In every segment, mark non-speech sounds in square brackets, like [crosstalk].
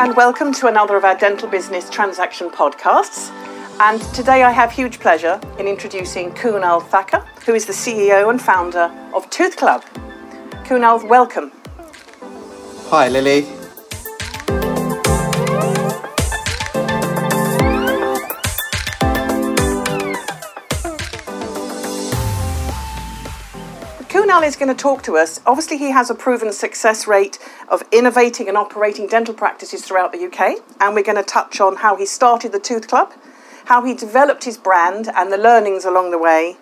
and welcome to another of our dental business transaction podcasts. And today I have huge pleasure in introducing Kunal Thakker, who is the CEO and founder of Tooth Club. Kunal, welcome. Hi, Lily. Kunal is going to talk to us. Obviously, he has a proven success rate of innovating and operating dental practices throughout the UK, and we're going to touch on how he started the Tooth Club, how he developed his brand and the learnings along the way,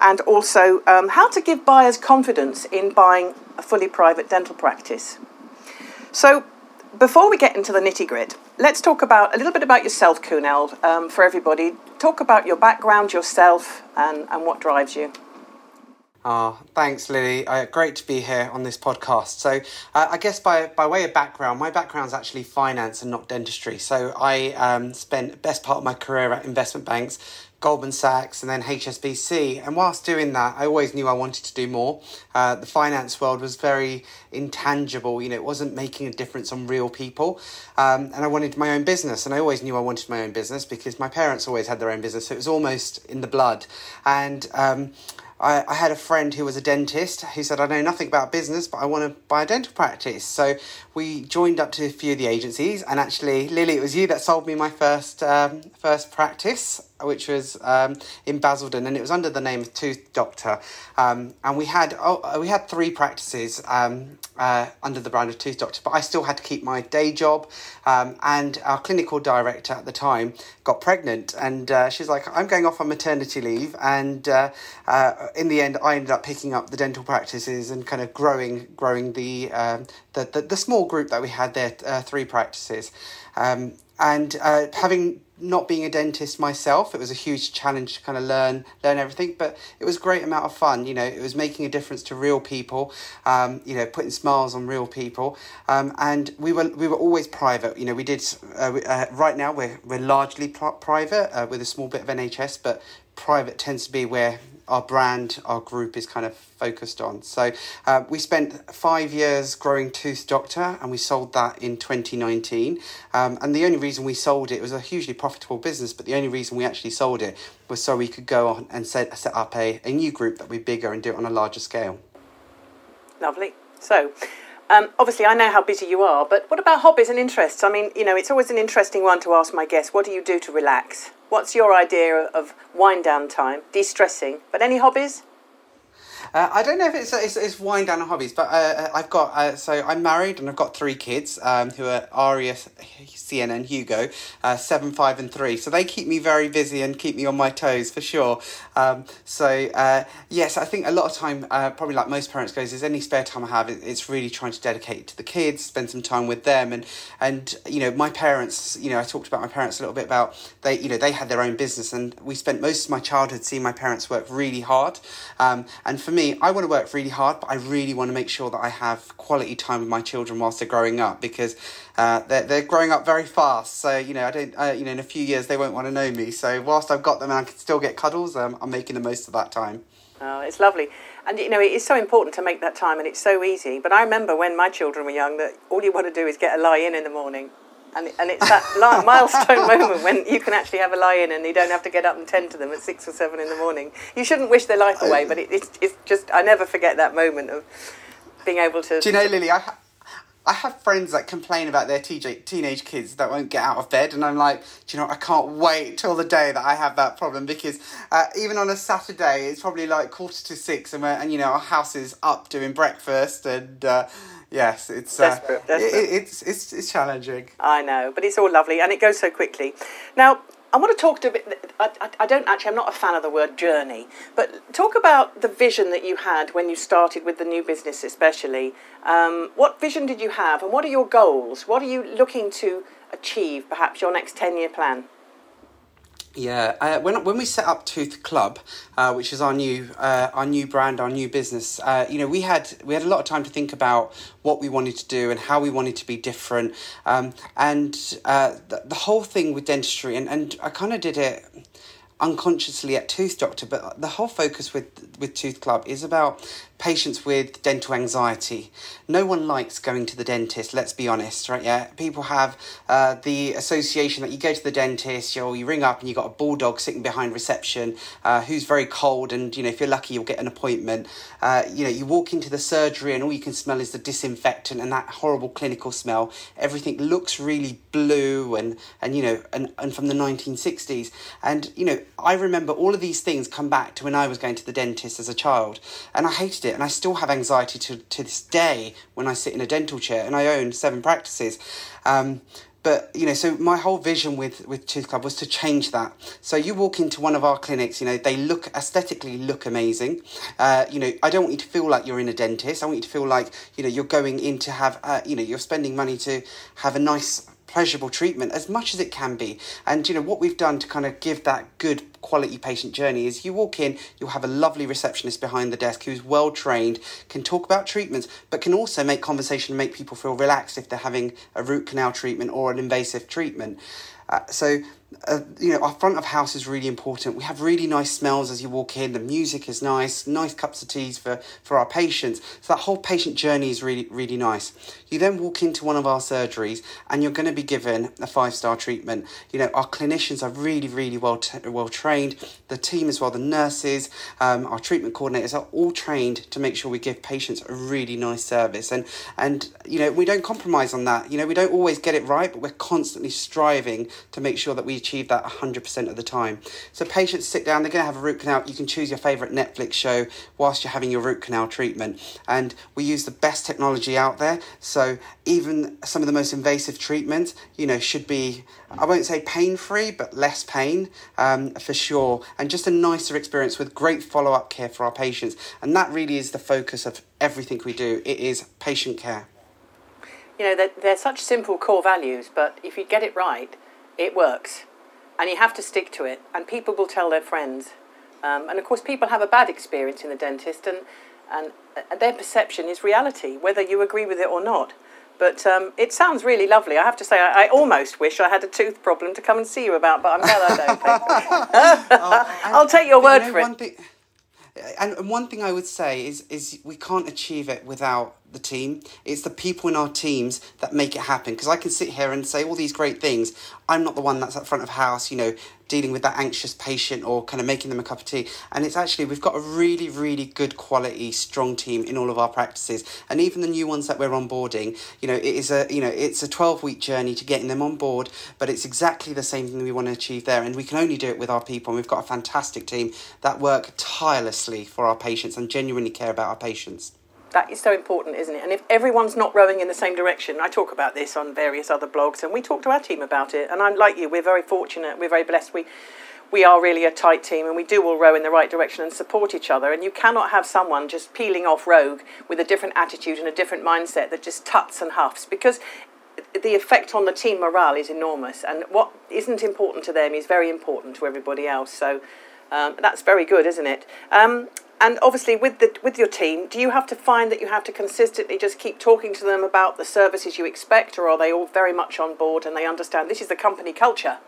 and also um, how to give buyers confidence in buying a fully private dental practice. So, before we get into the nitty grit, let's talk about a little bit about yourself, Kunal, um, for everybody. Talk about your background, yourself, and, and what drives you. Oh, thanks, Lily. Uh, great to be here on this podcast. So, uh, I guess by, by way of background, my background is actually finance and not dentistry. So, I um, spent the best part of my career at investment banks, Goldman Sachs, and then HSBC. And whilst doing that, I always knew I wanted to do more. Uh, the finance world was very intangible. You know, it wasn't making a difference on real people. Um, and I wanted my own business, and I always knew I wanted my own business because my parents always had their own business. So it was almost in the blood. And um, I, I had a friend who was a dentist who said, I know nothing about business, but I want to buy a dental practice. So we joined up to a few of the agencies, and actually, Lily, it was you that sold me my first um, first practice which was um, in Basildon, and it was under the name of Tooth Doctor. Um, and we had oh, we had three practices um, uh, under the brand of Tooth Doctor, but I still had to keep my day job. Um, and our clinical director at the time got pregnant, and uh, she's like, "I'm going off on maternity leave." And uh, uh, in the end, I ended up picking up the dental practices and kind of growing growing the um, the, the, the small group that we had there, uh, three practices. Um, and uh, having not being a dentist myself, it was a huge challenge to kind of learn learn everything. But it was a great amount of fun. You know, it was making a difference to real people. Um, you know, putting smiles on real people. Um, and we were we were always private. You know, we did. Uh, uh, right now, we're we're largely private uh, with a small bit of NHS, but private tends to be where our brand, our group is kind of focused on. So uh, we spent five years growing Tooth Doctor and we sold that in 2019. Um, and the only reason we sold it was a hugely profitable business, but the only reason we actually sold it was so we could go on and set, set up a, a new group that would be bigger and do it on a larger scale. Lovely. So, um, obviously, I know how busy you are, but what about hobbies and interests? I mean, you know, it's always an interesting one to ask my guests what do you do to relax? What's your idea of wind down time, de stressing? But any hobbies? Uh, I don't know if it's, it's, it's wind down hobbies, but uh, I've got uh, so I'm married and I've got three kids um, who are Aria, Sienna, and Hugo, uh, seven, five, and three. So they keep me very busy and keep me on my toes for sure. Um, so uh, yes, I think a lot of time, uh, probably like most parents goes, is any spare time I have, it's really trying to dedicate to the kids, spend some time with them, and and you know my parents, you know I talked about my parents a little bit about they you know they had their own business and we spent most of my childhood seeing my parents work really hard, um, and for me I want to work really hard, but I really want to make sure that I have quality time with my children whilst they're growing up because uh, they're, they're growing up very fast. So, you know, I don't, uh, you know, in a few years they won't want to know me. So, whilst I've got them and I can still get cuddles, um, I'm making the most of that time. Oh, it's lovely. And, you know, it is so important to make that time and it's so easy. But I remember when my children were young that all you want to do is get a lie in in the morning. And, and it's that [laughs] milestone moment when you can actually have a lie in and you don't have to get up and tend to them at six or seven in the morning. You shouldn't wish their life away, but it, it's, it's just, I never forget that moment of being able to. Do you know, Lily, I, I have friends that complain about their TJ, teenage kids that won't get out of bed, and I'm like, do you know, I can't wait till the day that I have that problem because uh, even on a Saturday, it's probably like quarter to six, and, and you know, our house is up doing breakfast, and uh, yes, it's uh, desperate, desperate. It, it's it's it's challenging. I know, but it's all lovely, and it goes so quickly. Now, I want to talk to a bit. I, I, I, don't actually. I'm not a fan of the word journey, but talk about the vision that you had when you started with the new business, especially. Um, what vision did you have, and what are your goals? What are you looking to achieve? Perhaps your next ten year plan. Yeah, uh, when when we set up Tooth Club, uh, which is our new uh, our new brand, our new business, uh, you know, we had we had a lot of time to think about what we wanted to do and how we wanted to be different, um, and uh, the, the whole thing with dentistry, and and I kind of did it unconsciously at Tooth Doctor, but the whole focus with with Tooth Club is about patients with dental anxiety. No one likes going to the dentist, let's be honest, right? Yeah, people have uh, the association that you go to the dentist, or you ring up and you've got a bulldog sitting behind reception uh, who's very cold, and you know, if you're lucky, you'll get an appointment. Uh, you know, you walk into the surgery and all you can smell is the disinfectant and that horrible clinical smell. Everything looks really blue and, and you know, and, and from the 1960s. And, you know, I remember all of these things come back to when I was going to the dentist as a child, and I hated it, and I still have anxiety to, to this day when I sit in a dental chair, and I own seven practices. Um, but you know so my whole vision with with tooth club was to change that. So you walk into one of our clinics you know they look aesthetically look amazing. Uh, you know i don't want you to feel like you're in a dentist. I want you to feel like you know you're going in to have uh, you know you're spending money to have a nice pleasurable treatment as much as it can be. And you know what we've done to kind of give that good quality patient journey is you walk in, you'll have a lovely receptionist behind the desk who's well trained, can talk about treatments, but can also make conversation and make people feel relaxed if they're having a root canal treatment or an invasive treatment. Uh, so uh, you know, our front of house is really important. We have really nice smells as you walk in. The music is nice, nice cups of teas for, for our patients. So that whole patient journey is really, really nice. You then walk into one of our surgeries and you're going to be given a five star treatment. You know, our clinicians are really, really well, t- well trained. The team as well, the nurses, um, our treatment coordinators are all trained to make sure we give patients a really nice service. And, and, you know, we don't compromise on that. You know, we don't always get it right, but we're constantly striving to make sure that we achieve that 100% of the time. So patients sit down, they're going to have a root canal. You can choose your favourite Netflix show whilst you're having your root canal treatment. And we use the best technology out there. So even some of the most invasive treatments, you know, should be, I won't say pain free, but less pain um, for sure. And just a nicer experience with great follow up care for our patients. And that really is the focus of everything we do. It is patient care. You know, they're, they're such simple core values, but if you get it right, it works. And you have to stick to it. And people will tell their friends. Um, and of course, people have a bad experience in the dentist, and, and uh, their perception is reality, whether you agree with it or not. But um, it sounds really lovely. I have to say, I, I, almost wish I had a tooth problem to come and see you about, but I'm glad I don't. [laughs] oh, [laughs] I'll take your word for it. And one thing I would say is, is we can't achieve it without the team. It's the people in our teams that make it happen. Because I can sit here and say all these great things. I'm not the one that's at front of house, you know, dealing with that anxious patient or kind of making them a cup of tea. And it's actually, we've got a really, really good quality, strong team in all of our practices. And even the new ones that we're onboarding, you know, it is a, you know, it's a 12 week journey to getting them on board, but it's exactly the same thing we want to achieve there. And we can only do it with our people. And we've got a fantastic team that work tirelessly for our patients and genuinely care about our patients. That is so important, isn't it? And if everyone's not rowing in the same direction, I talk about this on various other blogs, and we talk to our team about it. And I'm like you, we're very fortunate, we're very blessed. We we are really a tight team, and we do all row in the right direction and support each other. And you cannot have someone just peeling off rogue with a different attitude and a different mindset that just tuts and huffs because the effect on the team morale is enormous. And what isn't important to them is very important to everybody else. So. Um, that's very good, isn't it? Um, and obviously with the with your team do you have to find that you have to consistently just keep talking to them about the services you expect or are they all very much on board and they understand this is the company culture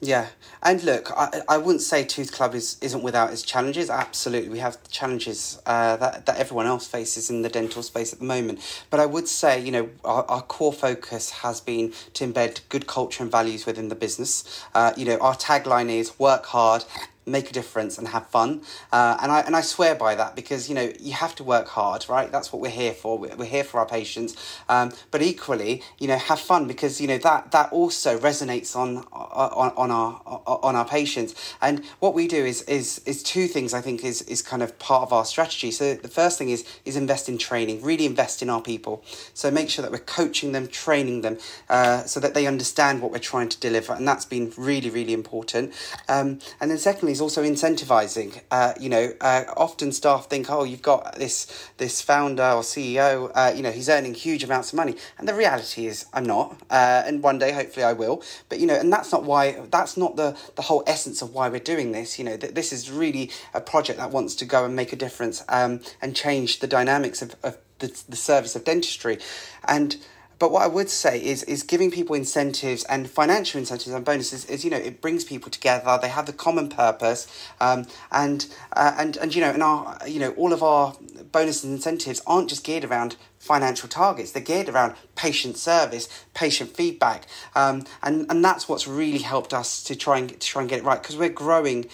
yeah, and look, I, I wouldn't say Tooth Club is isn't without its challenges. Absolutely, we have challenges uh, that that everyone else faces in the dental space at the moment. But I would say, you know, our, our core focus has been to embed good culture and values within the business. Uh, you know, our tagline is work hard make a difference and have fun. Uh, and I and I swear by that because you know you have to work hard, right? That's what we're here for. We're here for our patients, um, but equally, you know, have fun because you know that that also resonates on on, on our on our patients. And what we do is is is two things. I think is is kind of part of our strategy. So the first thing is is invest in training, really invest in our people. So make sure that we're coaching them, training them, uh, so that they understand what we're trying to deliver, and that's been really really important. Um, and then secondly is also incentivizing. Uh, you know, uh, often staff think, oh, you've got this this founder or CEO, uh, you know, he's earning huge amounts of money, and the reality is, I'm not. Uh, and one day, hopefully, I will. But you know, and that's not why. That's not the the whole essence of why we're doing this. You know, th- this is really a project that wants to go and make a difference um, and change the dynamics of, of the, the service of dentistry, and but what I would say is is giving people incentives and financial incentives and bonuses is you know it brings people together. They have the common purpose, um, and uh, and and you know and our you know all of our bonuses and incentives aren't just geared around financial targets. They're geared around patient service, patient feedback, um, and and that's what's really helped us to try and to try and get it right because we're growing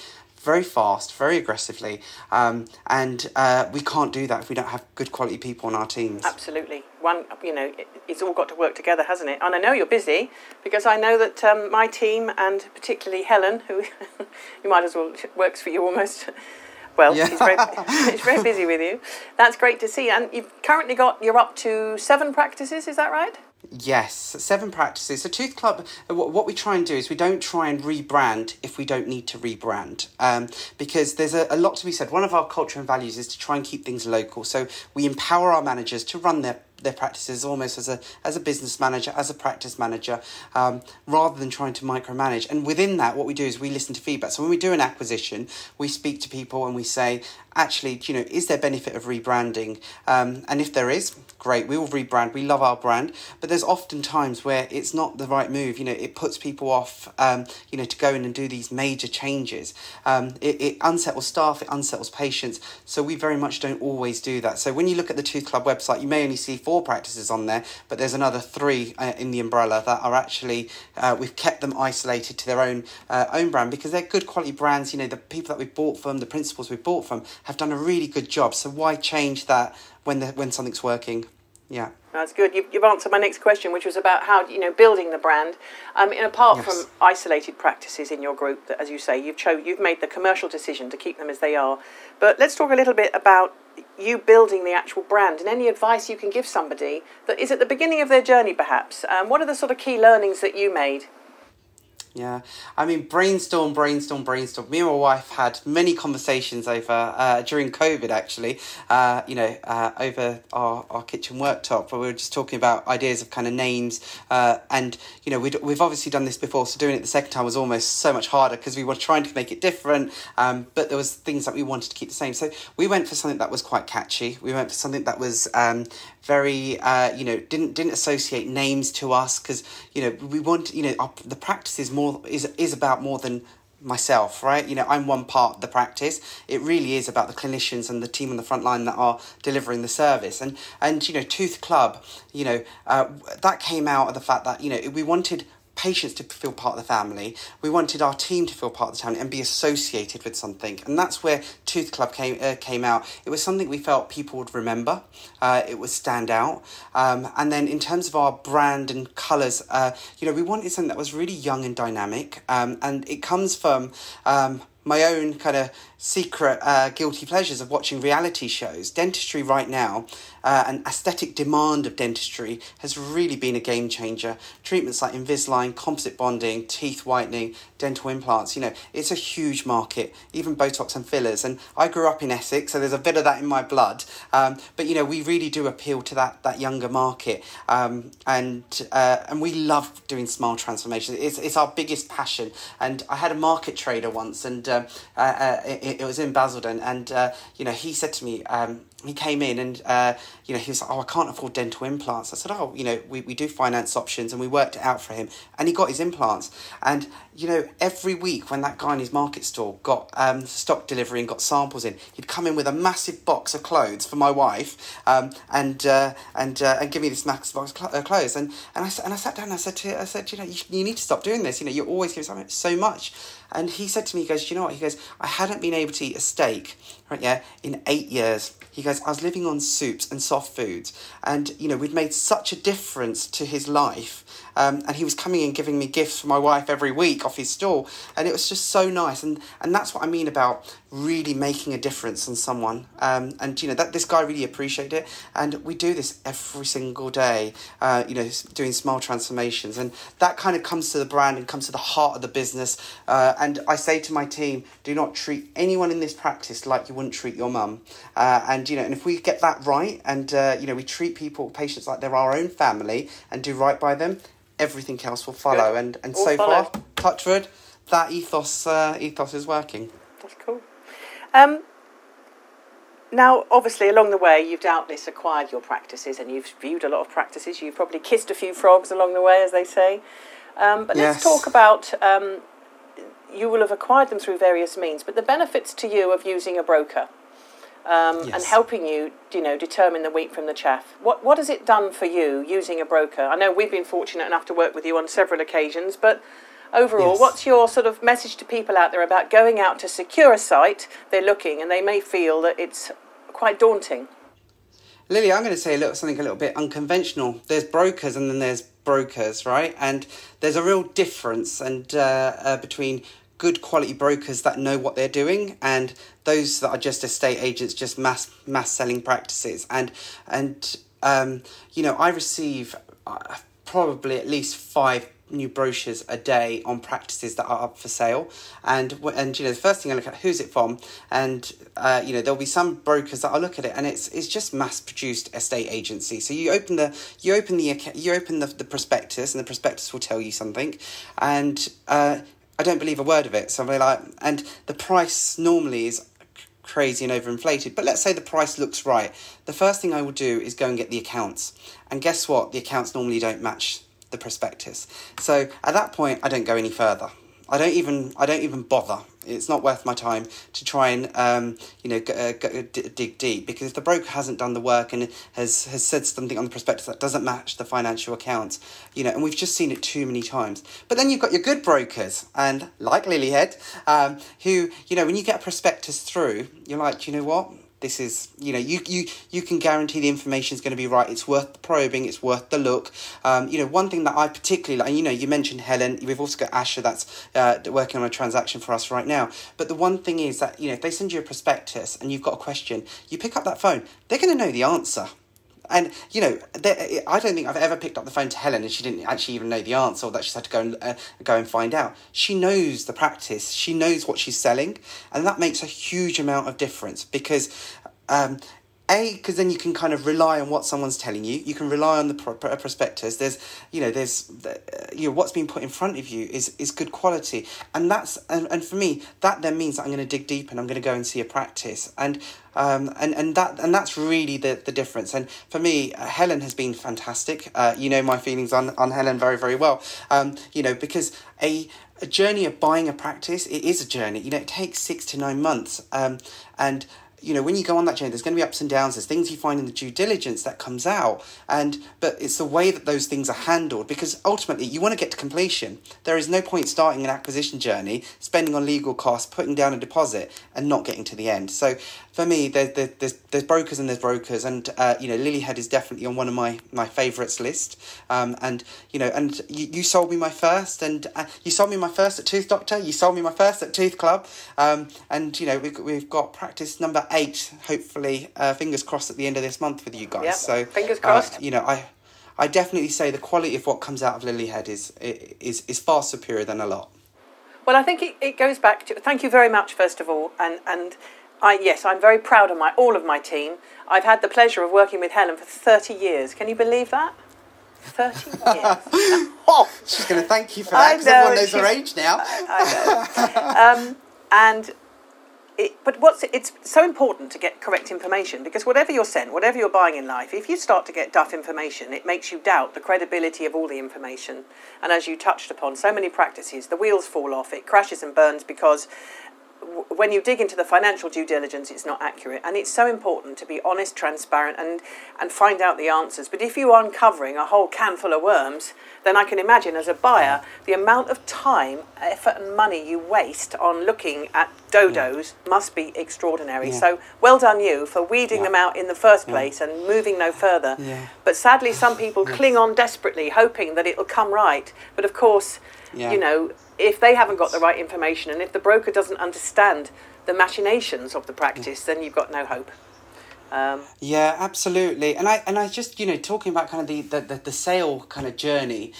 very fast, very aggressively, um, and uh, we can't do that if we don't have good quality people on our teams. Absolutely, one you know it, it's all got to work together, hasn't it? And I know you're busy because I know that um, my team and particularly Helen, who [laughs] you might as well works for you almost. [laughs] Well, yeah. she's, very, [laughs] she's very busy with you. That's great to see. And you've currently got, you're up to seven practices, is that right? Yes, seven practices. So Tooth Club, what we try and do is we don't try and rebrand if we don't need to rebrand, um, because there's a, a lot to be said. One of our culture and values is to try and keep things local. So we empower our managers to run their their practices almost as a as a business manager, as a practice manager, um, rather than trying to micromanage. And within that, what we do is we listen to feedback. So when we do an acquisition, we speak to people and we say, actually, you know, is there benefit of rebranding? Um, and if there is, great, we will rebrand. We love our brand, but there's often times where it's not the right move. You know, it puts people off. Um, you know, to go in and do these major changes. Um, it, it unsettles staff. It unsettles patients. So we very much don't always do that. So when you look at the Tooth Club website, you may only see four practices on there, but there's another three uh, in the umbrella that are actually uh, we've kept them isolated to their own uh, own brand because they're good quality brands. You know, the people that we've bought from, the principals we've bought from, have done a really good job. So why change that when the, when something's working? Yeah. That's good. You've, you've answered my next question, which was about how you know building the brand. Um, and apart yes. from isolated practices in your group, that, as you say, you've cho- you've made the commercial decision to keep them as they are. But let's talk a little bit about you building the actual brand and any advice you can give somebody that is at the beginning of their journey, perhaps. Um, what are the sort of key learnings that you made? Yeah, I mean, brainstorm, brainstorm, brainstorm. Me and my wife had many conversations over uh, during COVID, actually. Uh, you know, uh, over our, our kitchen worktop, where we were just talking about ideas of kind of names. Uh, and you know, we'd, we've obviously done this before, so doing it the second time was almost so much harder because we were trying to make it different. Um, but there was things that we wanted to keep the same. So we went for something that was quite catchy. We went for something that was um, very, uh, you know, didn't didn't associate names to us because you know we want, you know, our, the practice is more more is is about more than myself, right? You know, I'm one part of the practice. It really is about the clinicians and the team on the front line that are delivering the service. And and you know, Tooth Club, you know, uh, that came out of the fact that you know we wanted patients to feel part of the family. We wanted our team to feel part of the family and be associated with something. And that's where Tooth Club came uh, came out. It was something we felt people would remember. Uh, it would stand out. Um, and then in terms of our brand and colours, uh, you know, we wanted something that was really young and dynamic. Um, and it comes from um, my own kind of secret uh, guilty pleasures of watching reality shows. Dentistry right now, uh, an aesthetic demand of dentistry has really been a game changer. Treatments like Invisalign, composite bonding, teeth whitening, dental implants, you know, it's a huge market, even Botox and fillers. And I grew up in Essex, so there's a bit of that in my blood. Um, but, you know, we really do appeal to that, that younger market. Um, and, uh, and we love doing smile transformations. It's, it's our biggest passion. And I had a market trader once, and uh, uh, uh it, was in Basildon, and uh, you know he said to me, um, he came in and uh, you know he was like, oh, I can't afford dental implants. I said, oh, you know, we, we do finance options, and we worked it out for him, and he got his implants. And you know, every week when that guy in his market store got um, stock delivery and got samples in, he'd come in with a massive box of clothes for my wife, um, and uh, and uh, and give me this massive box of uh, clothes. And and I and I sat down. and I said to I said, you know, you, you need to stop doing this. You know, you're always giving so much. And he said to me, he goes, you know what? He goes, I hadn't been able to eat a steak, right? Yeah, in eight years. He goes, I was living on soups and soft foods, and you know, we'd made such a difference to his life. Um, and he was coming and giving me gifts for my wife every week off his stall, and it was just so nice. And and that's what I mean about really making a difference on someone. Um, and you know that this guy really appreciated it, and we do this every single day. Uh, you know, doing small transformations, and that kind of comes to the brand and comes to the heart of the business. Uh, and I say to my team, do not treat anyone in this practice like you wouldn't treat your mum. Uh, and you know, and if we get that right, and uh, you know, we treat people, patients like they're our own family, and do right by them, everything else will follow. Good. And and All so follow. far, touchwood, that ethos uh, ethos is working. Um, Now, obviously, along the way, you've doubtless acquired your practices and you've viewed a lot of practices. You've probably kissed a few frogs along the way, as they say. Um, but let's talk about um, you will have acquired them through various means, but the benefits to you of using a broker um, and helping you, you know, determine the wheat from the chaff. What what has it done for you using a broker? I know we've been fortunate enough to work with you on several occasions, but overall, Yes. what's your sort of message to people out there about going out to secure a site they're looking and they may feel that it's quite daunting? Lily, I'm going to say a little something a little bit unconventional. There's brokers and then there's brokers, right? And there's a real difference and uh, uh, between good quality brokers that know what they're doing and those that are just estate agents, just mass mass selling practices. And and um, you know, I receive uh, probably at least five new brochures a day on practices that are up for sale and and you know the first thing I look at who's it from and uh, you know there'll be some brokers that I look at it and it's it's just mass produced estate agency so you open the you open the you open the, the prospectus and the prospectus will tell you something and uh, I don't believe a word of it so I'm like and the price normally is crazy and overinflated. But let's say the price looks right. The first thing I will do is go and get the accounts. And guess what? The accounts normally don't match the prospectus. So at that point, I don't go any further. I don't even I don't even bother. It's not worth my time to try and um, you know uh, d- dig deep because if the broker hasn't done the work and has has said something on the prospectus that doesn't match the financial accounts, you know, and we've just seen it too many times. But then you've got your good brokers and like Lilyhead, um, who you know when you get a prospectus through, you're like, you know what, this is you know you you you can guarantee the information is going to be right. It's worth the probing it's worth the look. Um, you know one thing that i particularly like you know you mentioned helen we've also got asher that's uh, working on a transaction for us right now. But the one thing is that you know if they send you a prospectus and you've got a question you pick up that phone they're going to know the answer and you know, there, I don't think I've ever picked up the phone to Helen and she didn't actually even know the answer, or that she's had to go and uh, go and find out. She knows the practice. She knows what she's selling, and that makes a huge amount of difference because. Um, a because then you can kind of rely on what someone's telling you. You can rely on the pro- pro- prospectus. There's you know there's uh, you know what's being put in front of you is is good quality, and that's and, and for me that then means that I'm going to dig deep and I'm going to go and see a practice and um and and that and that's really the the difference. And for me, uh, Helen has been fantastic. Uh, you know my feelings on on Helen very very well. Um, you know because a a journey of buying a practice it is a journey. You know it takes six to nine months. Um, and you know when you go on that journey there's going to be ups and downs there's things you find in the due diligence that comes out and but it's the way that those things are handled because ultimately you want to get to completion. There is no point starting an acquisition journey spending on legal costs putting down a deposit and not getting to the end. So for me there, there, there's there's brokers and there's brokers and uh, you know lilyhead is definitely on one of my my favorites list. Um, and you know and you, you sold me my first and uh, you sold me my first at tooth doctor you sold me my first at tooth club. Um, and you know we've, we've got practice number eight hopefully uh, fingers crossed at the end of this month with you guys Yep, so fingers uh, crossed. you know i I definitely say the quality of what comes out of Lilyhead is is is far superior than a lot. Well, I think it, it goes back to thank you very much, first of all, and and I yes, I'm very proud of my all of my team. I've had the pleasure of working with Helen for thirty years. Can you believe that? Thirty [laughs] years. Oh, she's going to thank you for that because everyone knows her age now. [laughs] I know. um, and it, but what's it's so important to get correct information because whatever you're sent, whatever you're buying in life, if you start to get duff information, it makes you doubt the credibility of all the information. And as you touched upon, so many practices, the wheels fall off, it crashes and burns because when you dig into the financial due diligence, it's not accurate, and it's so important to be honest, transparent, and and find out the answers. But if you are uncovering a whole can full of worms, then I can imagine as a buyer the amount of time, effort, and money you waste on looking at dodos must be extraordinary. Yeah. So well done you for weeding Yeah. them out in the first place and moving no further. Yeah. But sadly, some [laughs] people cling on desperately, hoping that it'll come right. But of course, Yeah. you know, if they haven't got the right information and if the broker doesn't understand the machinations of the practice, then you've got no hope. Um, Yeah, absolutely. And I and I just you know talking about kind of the the, the, the sale kind of journey.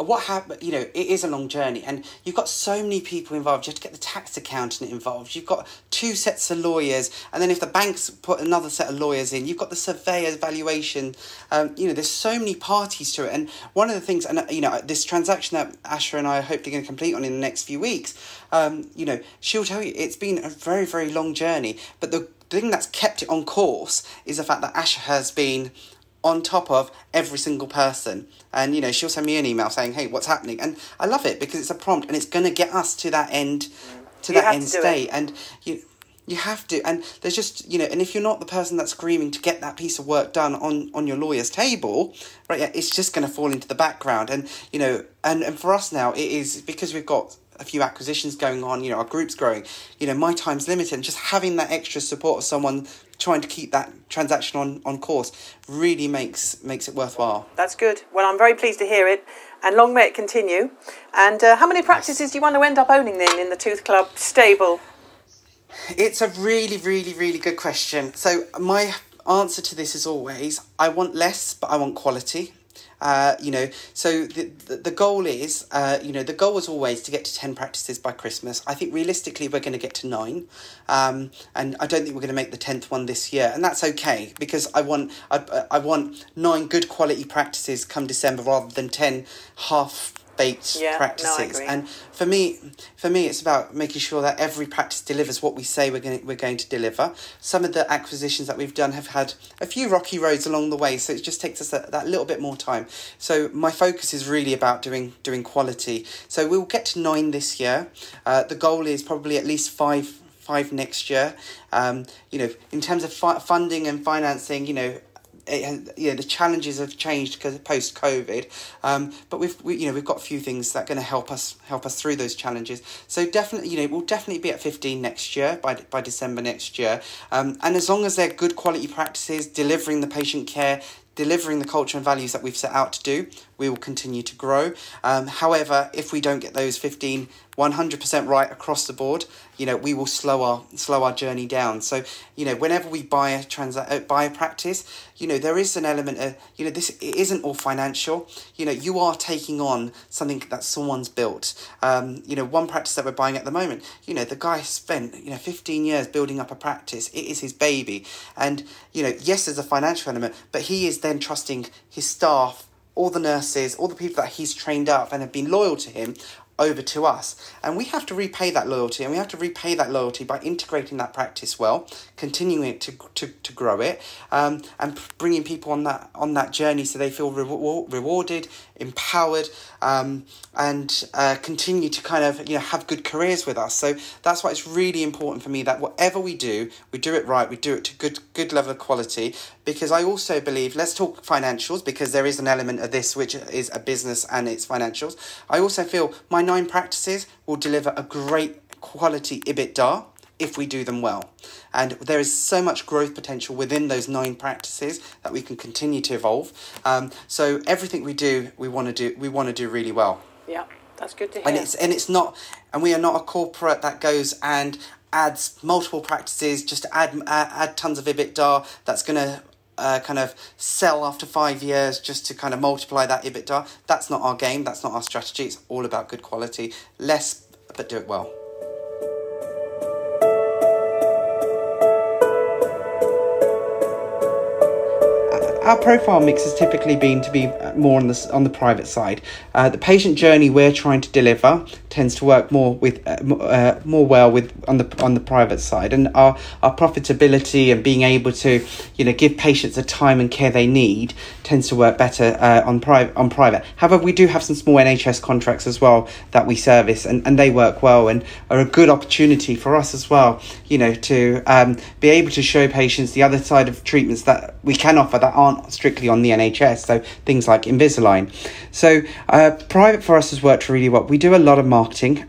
What happened? You know, it is a long journey, and you've got so many people involved. You have to get the tax accountant involved. You've got two sets of lawyers, and then if the banks put another set of lawyers in, you've got the surveyor's valuation. Um, you know, there's so many parties to it, and one of the things, and uh, you know, this transaction that Asher and I are hopefully going to complete on in the next few weeks. Um, you know, she'll tell you it's been a very very long journey, but the thing that's kept it on course is the fact that Asha has been on top of every single person. And you know, she'll send me an email saying, "Hey, what's happening?" And I love it because it's a prompt and it's going to get us to that end, to You that end to state. And you, you have to. And there's just you know, and if you're not the person that's screaming to get that piece of work done on on your lawyer's table, right? Yeah, it's just going to fall into the background. And you know, and and for us now, it is because we've got a few acquisitions going on, you know, our group's growing, you know, my time's limited and just having that extra support of someone trying to keep that transaction on, on course really makes makes it worthwhile. That's good. Well, I'm very pleased to hear it, and long may it continue. And uh, how many practices do you want to end up owning then in the Tooth Club stable? It's a really, really, really good question. So my answer to this is always I want less, but I want quality. Uh, you know, so the, the, the goal is, uh, you know, the goal was always to get to 10 practices by Christmas. I think realistically we're going to get to nine. Um, and I don't think we're going to make the 10th one this year. And that's okay because I want, I, I want nine good quality practices come December rather than 10 half Yeah, practices. agree. and for me, for me, it's about making sure that every practice delivers what we say we're going we're going to deliver. Some of the acquisitions that we've done have had a few rocky roads along the way, so it just takes us that, that little bit more time. So my focus is really about doing doing quality. So we'll get to nine this year. Uh, the goal is probably at least five five next year. Um, you know, in terms of fi- funding and financing, you know, it you know, the challenges have changed because post COVID, um, but we've we, you know we've got a few things that are going to help us help us through those challenges. So definitely, you know, we'll definitely be at fifteen next year by by December next year, um, and as long as they're good quality practices, delivering the patient care. Delivering the culture and values that we've set out to do, we will continue to grow. Um, however, if we don't get those 15, 100% right across the board, you know, we will slow our slow our journey down. So, you know, whenever we buy a transa- uh, buy a practice, you know, there is an element of, you know, this it isn't all financial. You know, you are taking on something that someone's built. Um, you know, one practice that we're buying at the moment, you know, the guy spent, you know, 15 years building up a practice. It is his baby. And, you know, yes, there's a financial element, but he is then trusting his staff all the nurses, all the people that he's trained up and have been loyal to him over to us. And we have to repay that loyalty, and we have to repay that loyalty by integrating that practice well, continuing to, to, to grow it, um, and bringing people on that on that journey so they feel rewar- rewarded, empowered, um, and uh, continue to kind of you know have good careers with us. So that's why it's really important for me that whatever we do, we do it right, we do it to good good level of quality. Because I also believe, let's talk financials, because there is an element of this which is a business and its financials. I also feel my nine practices will deliver a great quality EBITDA if we do them well. And there is so much growth potential within those nine practices that we can continue to evolve. Um, so everything we do, we want to do, we want to do really well. Yeah, that's good to hear. And it's and it's not, and we are not a corporate that goes and adds multiple practices just to add add, add tons of EBITDA. That's gonna. Uh, kind of sell after five years just to kind of multiply that EBITDA. That's not our game. That's not our strategy. It's all about good quality. Less, but do it well. our profile mix has typically been to be more on the on the private side. Uh, the patient journey we're trying to deliver tends to work more with uh, uh, more well with on the on the private side, and our our profitability and being able to you know give patients the time and care they need tends to work better uh, on private on private. However, we do have some small NHS contracts as well that we service, and, and they work well and are a good opportunity for us as well. You know to um, be able to show patients the other side of treatments that we can offer that aren't strictly on the NHS. So things like Invisalign. So uh, private for us has worked really well. We do a lot of marketing,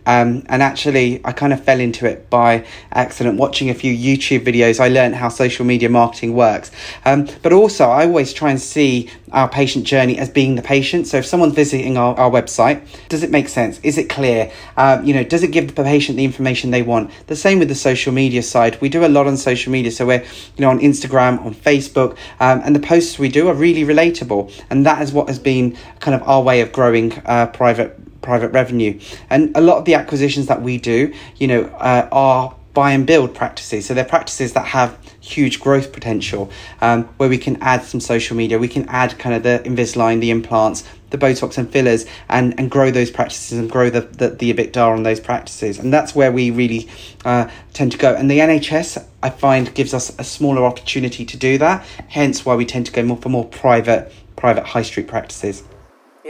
um, and actually I kind of fell into it by accident. Watching a few YouTube videos, I learned how social media marketing works. Um, but also, I always try and see our patient journey as being the patient. So if someone's visiting our, our website, does it make sense? Is it clear? Um, you know, does it give the patient the information they want? The same with the social media side. We do a lot on social media. So we're, you know, on Instagram, on Facebook, um, and the posts we do are really relatable. And that is what has been kind of our way of growing uh, private private revenue. And a lot of the acquisitions that we do, you know, uh, are buy and build practices. So they're practices that have huge growth potential, um, where we can add some social media, we can add kind of the Invisalign, the implants, the Botox and fillers, and, and grow those practices and grow the, the, the EBITDA on those practices. And that's where we really uh, tend to go. And the NHS I find gives us a smaller opportunity to do that. Hence why we tend to go more for more private private high street practices.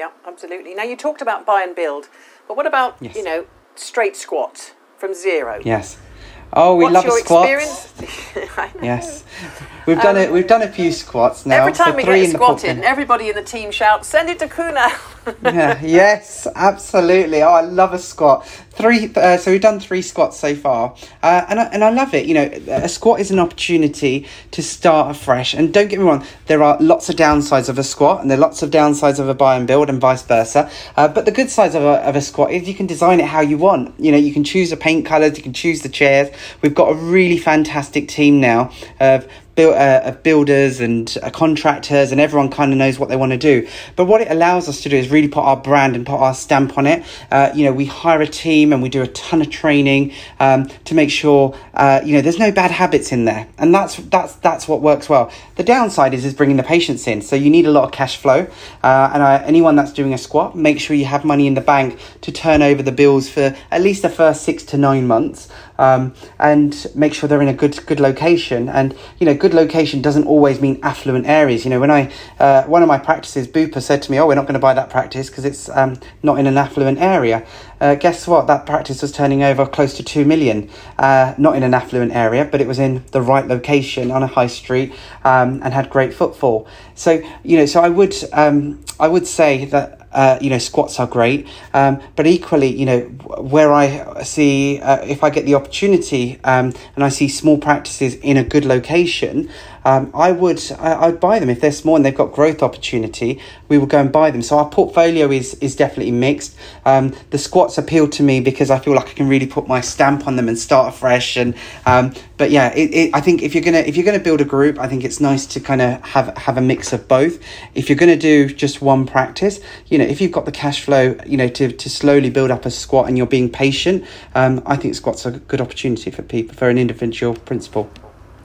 Yeah, absolutely. Now you talked about buy and build, but what about Yes. you know straight squats from zero? Yes. Oh, we What's love your a squat. experience? [laughs] I know. Yes, we've done um, it. We've done a few squats now. Every time so we get a squat in, everybody in the team shouts, "Send it to Kuna." Yeah, [laughs] yes, absolutely. Oh, I love a squat. Three. Uh, so we've done three squats so far, uh, and I, and I love it. You know, a squat is an opportunity to start afresh. And don't get me wrong, there are lots of downsides of a squat, and there are lots of downsides of a buy and build, and vice versa. Uh, but the good sides of a, of a squat is you can design it how you want. You know, you can choose the paint colours, you can choose the chairs. We've got a really fantastic team now of build, uh, of builders and uh, contractors, and everyone kind of knows what they want to do. But what it allows us to do is really put our brand and put our stamp on it. Uh, you know, we hire a team and we do a ton of training um, to make sure uh, you know there's no bad habits in there, and that's that's that's what works well. The downside is is bringing the patients in, so you need a lot of cash flow. Uh, and uh, anyone that's doing a squat, make sure you have money in the bank to turn over the bills for at least the first six to nine months. Um, and make sure they're in a good good location. And you know, good location doesn't always mean affluent areas. You know, when I uh, one of my practices, Bupa said to me, "Oh, we're not going to buy that practice because it's um, not in an affluent area." Uh, guess what? That practice was turning over close to two million, uh, not in an affluent area, but it was in the right location on a high street um, and had great footfall. So you know, so I would um, I would say that uh, you know, squats are great. Um, but equally, you know, where I see, uh, if I get the opportunity um, and I see small practices in a good location, um, I would I, I'd buy them if they're small and they've got growth opportunity. We will go and buy them. So our portfolio is is definitely mixed. Um, the squats appeal to me because I feel like I can really put my stamp on them and start afresh. And um, but yeah, it, it, I think if you're gonna if you're gonna build a group, I think it's nice to kind of have have a mix of both. If you're gonna do just one practice, you know, if you've got the cash flow, you know, to to slowly build up a squat and you're being patient, um, I think squats are a good opportunity for people for an individual principle.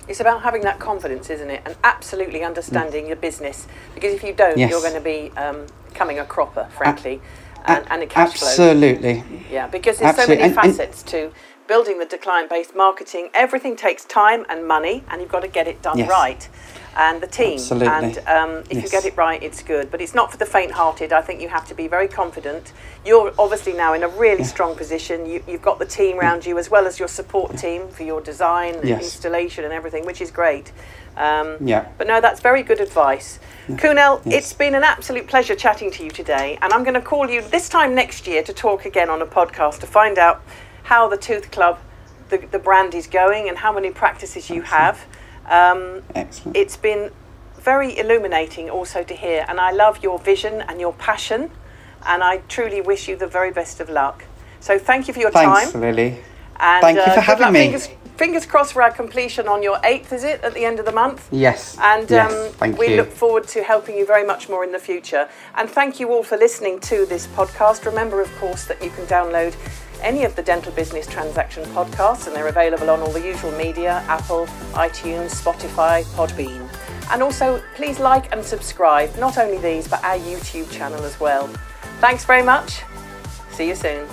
It's about having that confidence, isn't it? And absolutely understanding your business. Because if you don't, Yes. you're going to be um, becoming a cropper, frankly, and, and a cash flow. Absolutely. Yeah, because there's so many And- and- facets to building the client based marketing. Everything takes time and money, and you've got to get it done Yes. right. And the team. Absolutely. And um, if you get it right, it's good. But it's not for the faint hearted. I think you have to be very confident. You're obviously now in a really strong position. You, you've got the team around you as well as your support team for your design and Yes. installation and everything, which is great. Um, Yeah. but no, that's very good advice. Kunal, Yes. it's been an absolute pleasure chatting to you today, and I'm going to call you this time next year to talk again on a podcast to find out how the Tooth Club, the, the brand is going, and how many practices you have. Um, Excellent. it's been very illuminating also to hear, and I love your vision and your passion, and I truly wish you the very best of luck. So thank you for your Thanks, time. Lily. And, Thank you uh, for having me. Fingers, fingers crossed for our completion on your 8th, is it, at the end of the month? Yes. And yes. um, we you. look forward to helping you very much more in the future. And thank you all for listening to this podcast. Remember, of course, that you can download any of the Dental Business Transaction podcasts, and they're available on all the usual media Apple, iTunes, Spotify, Podbean. And also, please like and subscribe, not only these, but our YouTube channel as well. Thanks very much. See you soon.